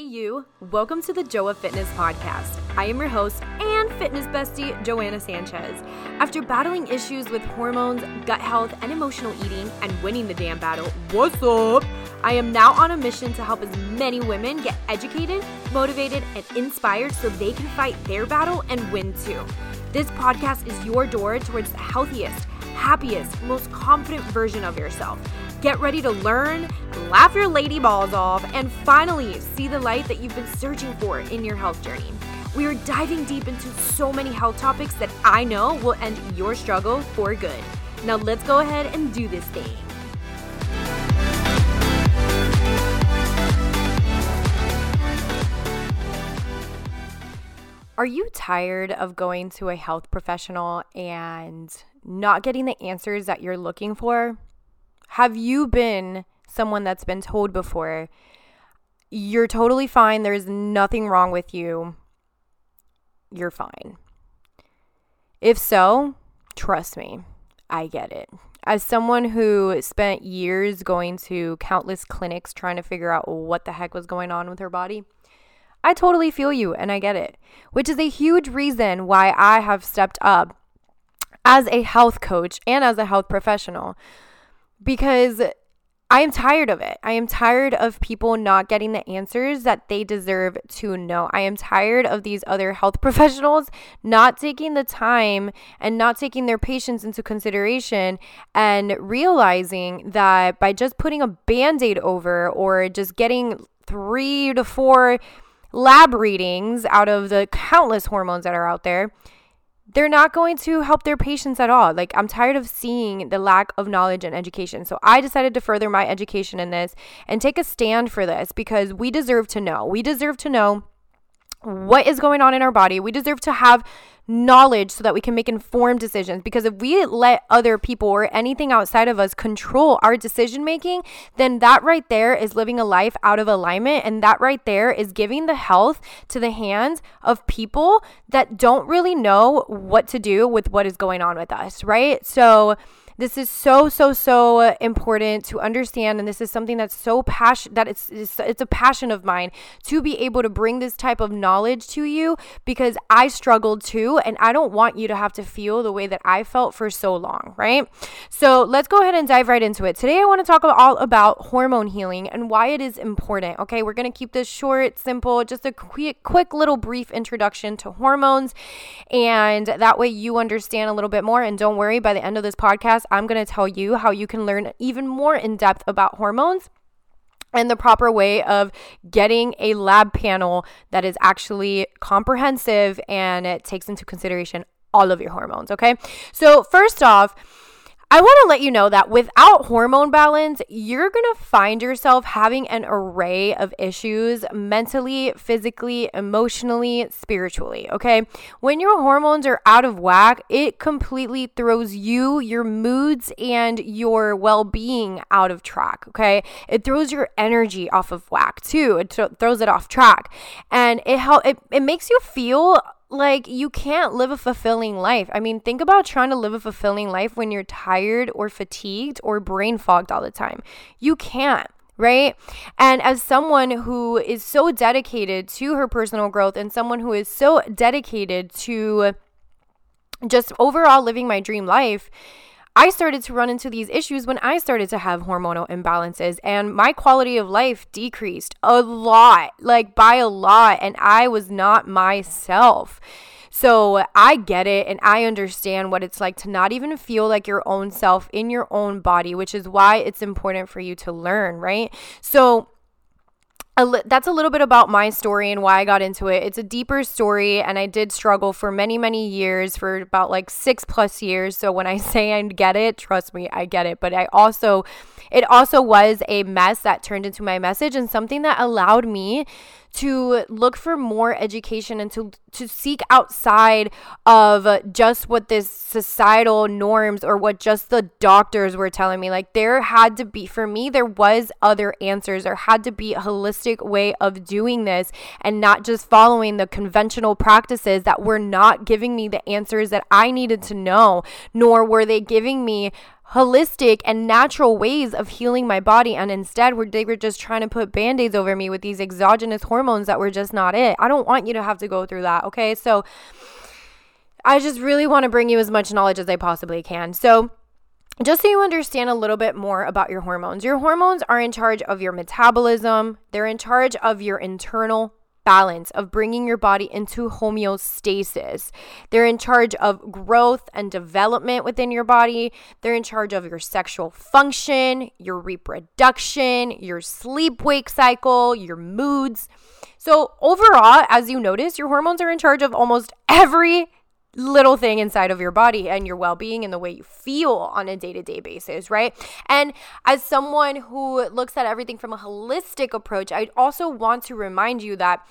Hey, you. Welcome to the Joa Fitness Podcast. I am your host and fitness bestie, Joanna Sanchez. After battling issues with hormones, gut health, and emotional eating, and winning the damn battle, what's up? I am now on a mission to help as many women get educated, motivated, and inspired so they can fight their battle and win too. This podcast is your door towards the healthiest, happiest, most confident version of yourself. Get ready to learn, laugh your lady balls off, and finally see the light that you've been searching for in your health journey. We are diving deep into so many health topics that I know will end your struggle for good. Now let's go ahead and do this thing. Are you tired of going to a health professional and not getting the answers that you're looking for? Have you been someone that's been told before, you're totally fine, there's nothing wrong with you, you're fine? If so, trust me, I get it. As someone who spent years going to countless clinics trying to figure out what the heck was going on with her body, I totally feel you and I get it, which is a huge reason why I have stepped up as a health coach and as a health professional because I am tired of it. I am tired of people not getting the answers that they deserve to know. I am tired of these other health professionals not taking the time and not taking their patients into consideration and realizing that by just putting a band aid over or just getting three to four lab readings out of the countless hormones that are out there, they're not going to help their patients at all. Like, I'm tired of seeing the lack of knowledge and education. So, I decided to further my education in this and take a stand for this because we deserve to know. We deserve to know what is going on in our body. We deserve to have knowledge so that we can make informed decisions. Because if we let other people or anything outside of us control our decision making, then that right there is living a life out of alignment. And that right there is giving the health to the hands of people that don't really know what to do with what is going on with us, right? So, this is so so so important to understand and this is something that's so passion that it's, it's it's a passion of mine to be able to bring this type of knowledge to you because I struggled too and I don't want you to have to feel the way that I felt for so long, right? So, let's go ahead and dive right into it. Today I want to talk all about hormone healing and why it is important. Okay, we're to keep this short, simple, just a quick quick little brief introduction to hormones and that way you understand a little bit more and don't worry by the end of this podcast I'm going to tell you how you can learn even more in depth about hormones and the proper way of getting a lab panel that is actually comprehensive and it takes into consideration all of your hormones. Okay. So, first off, I want to let you know that without hormone balance, you're going to find yourself having an array of issues mentally, physically, emotionally, spiritually. Okay. When your hormones are out of whack, it completely throws you, your moods, and your well being out of track. Okay. It throws your energy off of whack too. It th- throws it off track. And it, it, it makes you feel like you can't live a fulfilling life. I mean, think about trying to live a fulfilling life when you're tired or fatigued or brain fogged all the time. You can't right? And as someone who is so dedicated to her personal growth and someone who is so dedicated to just overall living my dream life, I started to run into these issues when I started to have hormonal imbalances, and my quality of life decreased a lot, like by a lot, and I was not myself. So I get it and I understand what it's like to not even feel like your own self in your own body, which is why it's important for you to learn, right? So Li- that's a little bit about my story and why I got into it. It's a deeper story, and I did struggle for many, many years, for about like six plus years. So when I say I get it, trust me, I get it. But I also, it also was a mess that turned into my message and something that allowed me to look for more education and to to seek outside of just what this societal norms or what just the doctors were telling me. Like there had to be for me there was other answers. There had to be a holistic way of doing this and not just following the conventional practices that were not giving me the answers that I needed to know nor were they giving me holistic and natural ways of healing my body and instead were they were just trying to put band-aids over me with these exogenous hormones that were just not it. I don't want you to have to go through that, okay? So I just really want to bring you as much knowledge as I possibly can. So just so you understand a little bit more about your hormones. Your hormones are in charge of your metabolism. They're in charge of your internal balance, of bringing your body into homeostasis. They're in charge of growth and development within your body. They're in charge of your sexual function, your reproduction, your sleep wake cycle, your moods. So, overall, as you notice, your hormones are in charge of almost every little thing inside of your body and your well-being and the way you feel on a day-to-day basis, right? And as someone who looks at everything from a holistic approach, I also want to remind you that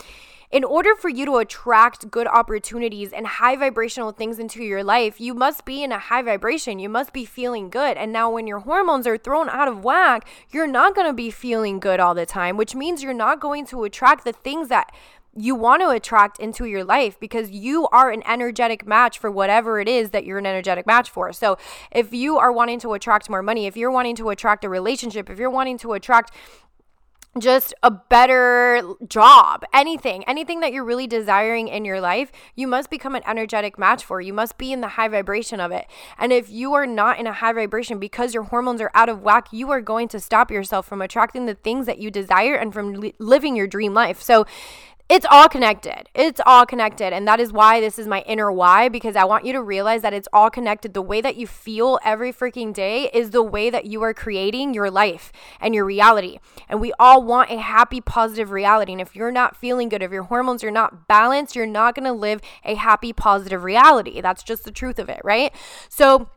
in order for you to attract good opportunities and high vibrational things into your life, you must be in a high vibration. You must be feeling good. And now, when your hormones are thrown out of whack, you're not going to be feeling good all the time, which means you're not going to attract the things that you want to attract into your life because you are an energetic match for whatever it is that you're an energetic match for. So, if you are wanting to attract more money, if you're wanting to attract a relationship, if you're wanting to attract just a better job, anything, anything that you're really desiring in your life, you must become an energetic match for. You must be in the high vibration of it. And if you are not in a high vibration because your hormones are out of whack, you are going to stop yourself from attracting the things that you desire and from li- living your dream life. So, it's all connected. It's all connected. And that is why this is my inner why, because I want you to realize that it's all connected. The way that you feel every freaking day is the way that you are creating your life and your reality. And we all want a happy, positive reality. And if you're not feeling good, if your hormones are not balanced, you're not going to live a happy, positive reality. That's just the truth of it, right? So,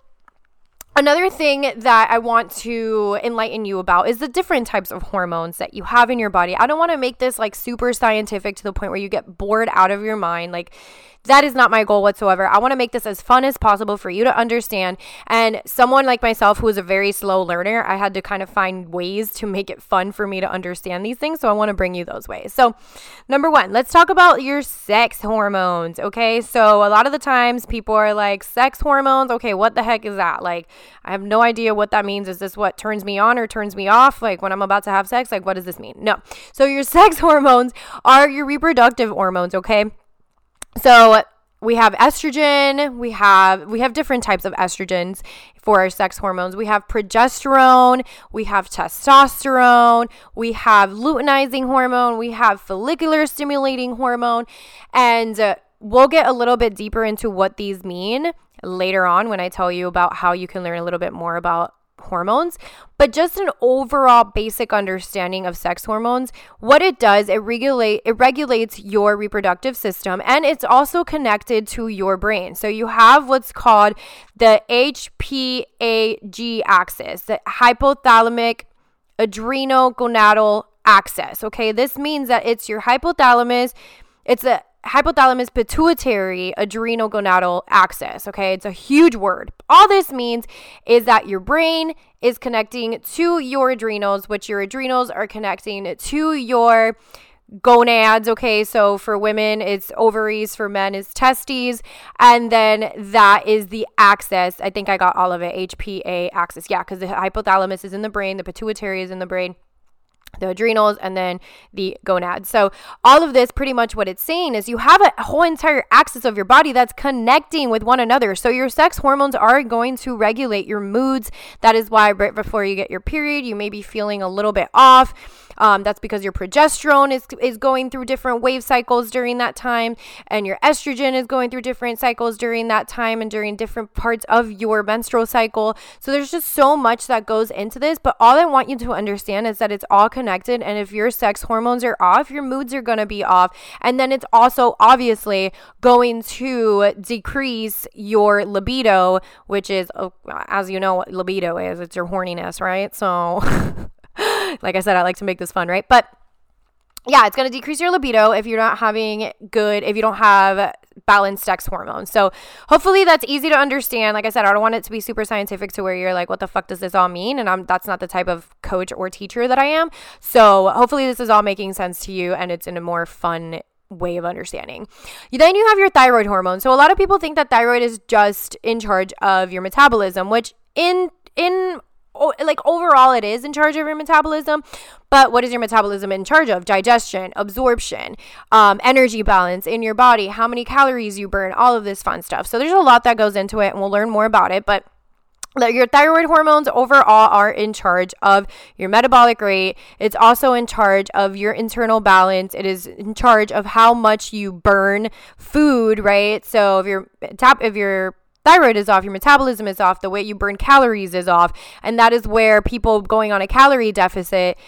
Another thing that I want to enlighten you about is the different types of hormones that you have in your body. I don't want to make this like super scientific to the point where you get bored out of your mind. Like, that is not my goal whatsoever. I want to make this as fun as possible for you to understand. And someone like myself who is a very slow learner, I had to kind of find ways to make it fun for me to understand these things. So I want to bring you those ways. So, number one, let's talk about your sex hormones. Okay. So, a lot of the times people are like, sex hormones. Okay. What the heck is that? Like, I have no idea what that means. Is this what turns me on or turns me off? Like, when I'm about to have sex? Like, what does this mean? No. So, your sex hormones are your reproductive hormones. Okay. So we have estrogen, we have we have different types of estrogens for our sex hormones. We have progesterone, we have testosterone, we have luteinizing hormone, we have follicular stimulating hormone, and uh, we'll get a little bit deeper into what these mean later on when I tell you about how you can learn a little bit more about hormones, but just an overall basic understanding of sex hormones. What it does, it regulate it regulates your reproductive system and it's also connected to your brain. So you have what's called the HPAG axis, the hypothalamic adrenal gonadal axis. Okay, this means that it's your hypothalamus, it's a hypothalamus pituitary adrenal gonadal axis. Okay, it's a huge word. All this means is that your brain is connecting to your adrenals, which your adrenals are connecting to your gonads. Okay, so for women, it's ovaries, for men, it's testes. And then that is the axis. I think I got all of it HPA axis. Yeah, because the hypothalamus is in the brain, the pituitary is in the brain the adrenals and then the gonads. So, all of this pretty much what it's saying is you have a whole entire axis of your body that's connecting with one another. So, your sex hormones are going to regulate your moods. That is why right before you get your period, you may be feeling a little bit off. Um, that's because your progesterone is, is going through different wave cycles during that time, and your estrogen is going through different cycles during that time and during different parts of your menstrual cycle. So, there's just so much that goes into this. But all I want you to understand is that it's all connected. And if your sex hormones are off, your moods are going to be off. And then it's also obviously going to decrease your libido, which is, oh, as you know, what libido is it's your horniness, right? So, like I said, I like to make this fun, right? But yeah, it's going to decrease your libido if you're not having good, if you don't have balanced sex hormones. So hopefully that's easy to understand. Like I said, I don't want it to be super scientific to where you're like, what the fuck does this all mean? And I'm that's not the type of coach or teacher that I am. So hopefully this is all making sense to you and it's in a more fun way of understanding. Then you have your thyroid hormone. So a lot of people think that thyroid is just in charge of your metabolism, which in in like overall it is in charge of your metabolism but what is your metabolism in charge of digestion absorption um, energy balance in your body how many calories you burn all of this fun stuff so there's a lot that goes into it and we'll learn more about it but your thyroid hormones overall are in charge of your metabolic rate. It's also in charge of your internal balance. It is in charge of how much you burn food, right? So if your tap if your thyroid is off, your metabolism is off, the way you burn calories is off, and that is where people going on a calorie deficit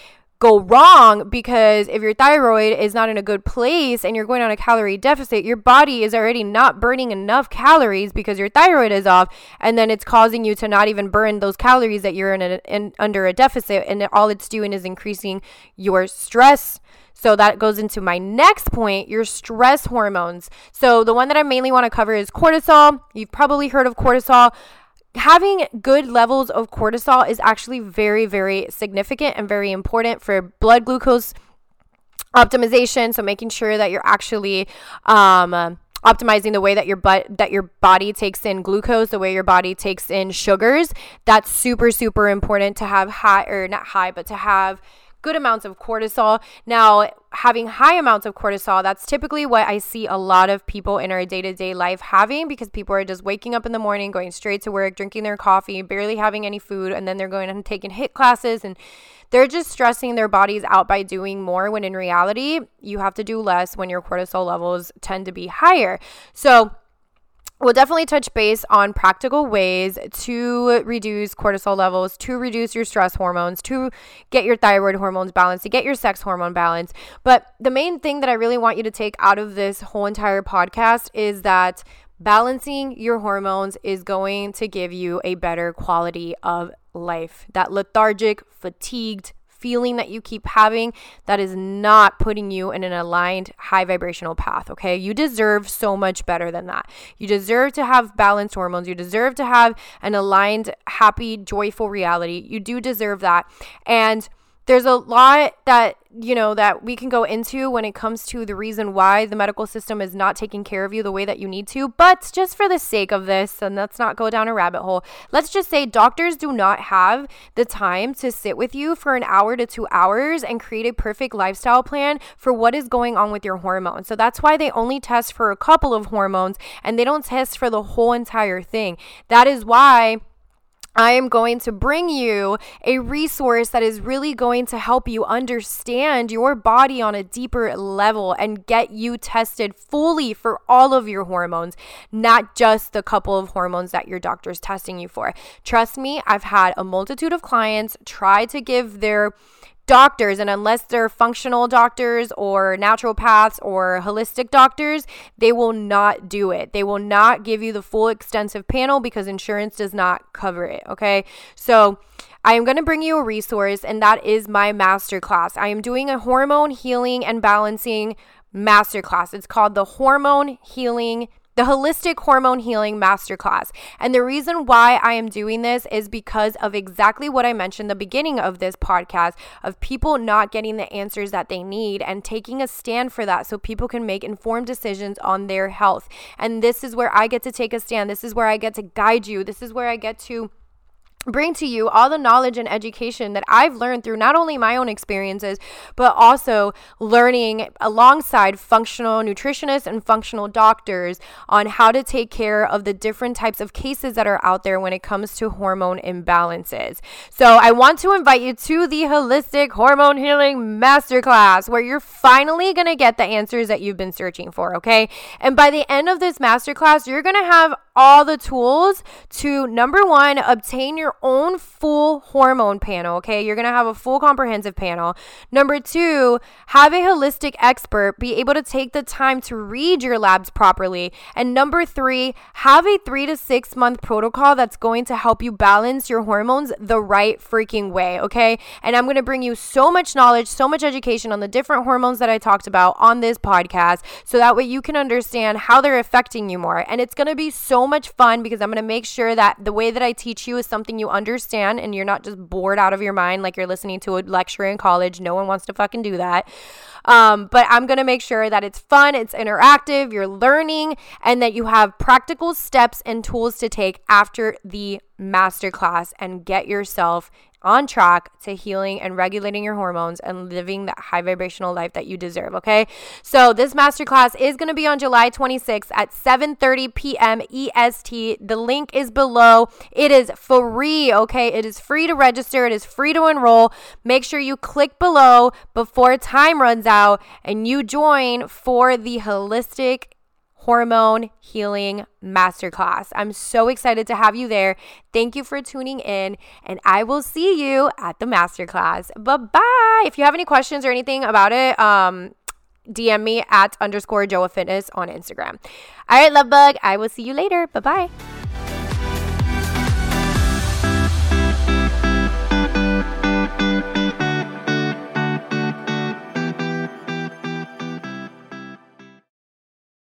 go wrong because if your thyroid is not in a good place and you're going on a calorie deficit, your body is already not burning enough calories because your thyroid is off, and then it's causing you to not even burn those calories that you're in, a, in under a deficit, and all it's doing is increasing your stress. So that goes into my next point, your stress hormones. So the one that I mainly want to cover is cortisol. You've probably heard of cortisol having good levels of cortisol is actually very, very significant and very important for blood glucose optimization. So making sure that you're actually um, optimizing the way that your butt that your body takes in glucose, the way your body takes in sugars. That's super, super important to have high or not high, but to have good amounts of cortisol. Now, having high amounts of cortisol, that's typically what I see a lot of people in our day to day life having because people are just waking up in the morning, going straight to work, drinking their coffee, barely having any food, and then they're going and taking HIIT classes and they're just stressing their bodies out by doing more when in reality, you have to do less when your cortisol levels tend to be higher. So, We'll definitely touch base on practical ways to reduce cortisol levels, to reduce your stress hormones, to get your thyroid hormones balanced, to get your sex hormone balance. But the main thing that I really want you to take out of this whole entire podcast is that balancing your hormones is going to give you a better quality of life. That lethargic, fatigued, feeling that you keep having that is not putting you in an aligned high vibrational path, okay? You deserve so much better than that. You deserve to have balanced hormones. You deserve to have an aligned, happy, joyful reality. You do deserve that. And there's a lot that you know that we can go into when it comes to the reason why the medical system is not taking care of you the way that you need to. But just for the sake of this and let's not go down a rabbit hole let's just say doctors do not have the time to sit with you for an hour to 2 hours and create a perfect lifestyle plan for what is going on with your hormones. So that's why they only test for a couple of hormones and they don't test for the whole entire thing. That is why I am going to bring you a resource that is really going to help you understand your body on a deeper level and get you tested fully for all of your hormones, not just the couple of hormones that your doctor is testing you for. Trust me, I've had a multitude of clients try to give their doctors, and unless they're functional doctors or naturopaths or holistic doctors, they will not do it. They will not give you the full extensive panel because insurance does not cover it. Okay. So, I am going to bring you a resource, and that is my masterclass. I am doing a hormone healing and balancing masterclass. It's called the Hormone Healing the Holistic Hormone Healing Masterclass. And the reason why I am doing this is because of exactly what I mentioned the beginning of this podcast of people not getting the answers that they need and taking a stand for that so people can make informed decisions on their health. And this is where I get to take a stand. This is where I get to guide you. This is where I get to bring to you all the knowledge and education that I've learned through not only my own experiences, but also learning alongside functional nutritionists and functional doctors on how to take care of the different types of cases that are out there when it comes to hormone imbalances. So, I want to invite you to the Holistic Hormone Healing Masterclass where you're finally going to get the answers that you've been searching for, okay? And by the end of this masterclass, you're going to have all the tools to number one, obtain your own full hormone panel. Okay, you're gonna have a full comprehensive panel. Number two, have a holistic expert be able to take the time to read your labs properly. And number three, have a three to six month protocol that's going to help you balance your hormones the right freaking way. Okay, and I'm gonna bring you so much knowledge, so much education on the different hormones that I talked about on this podcast so that way you can understand how they're affecting you more. And it's gonna be so so much fun because I'm going to make sure that the way that I teach you is something you understand and you're not just bored out of your mind like you're listening to a lecture in college. No one wants to fucking do that. Um, but I'm going to make sure that it's fun, it's interactive, you're learning, and that you have practical steps and tools to take after the masterclass and get yourself on track to healing and regulating your hormones and living that high vibrational life that you deserve, okay? So this masterclass is going to be on July 26th at 7:30 p.m. EST. The link is below. It is free, okay? It is free to register, it is free to enroll. Make sure you click below before time runs out and you join for the holistic hormone healing masterclass. I'm so excited to have you there. Thank you for tuning in, and I will see you at the masterclass. Bye bye. If you have any questions or anything about it, um, DM me at underscore Joa Fitness on Instagram. All right, love bug. I will see you later. Bye bye.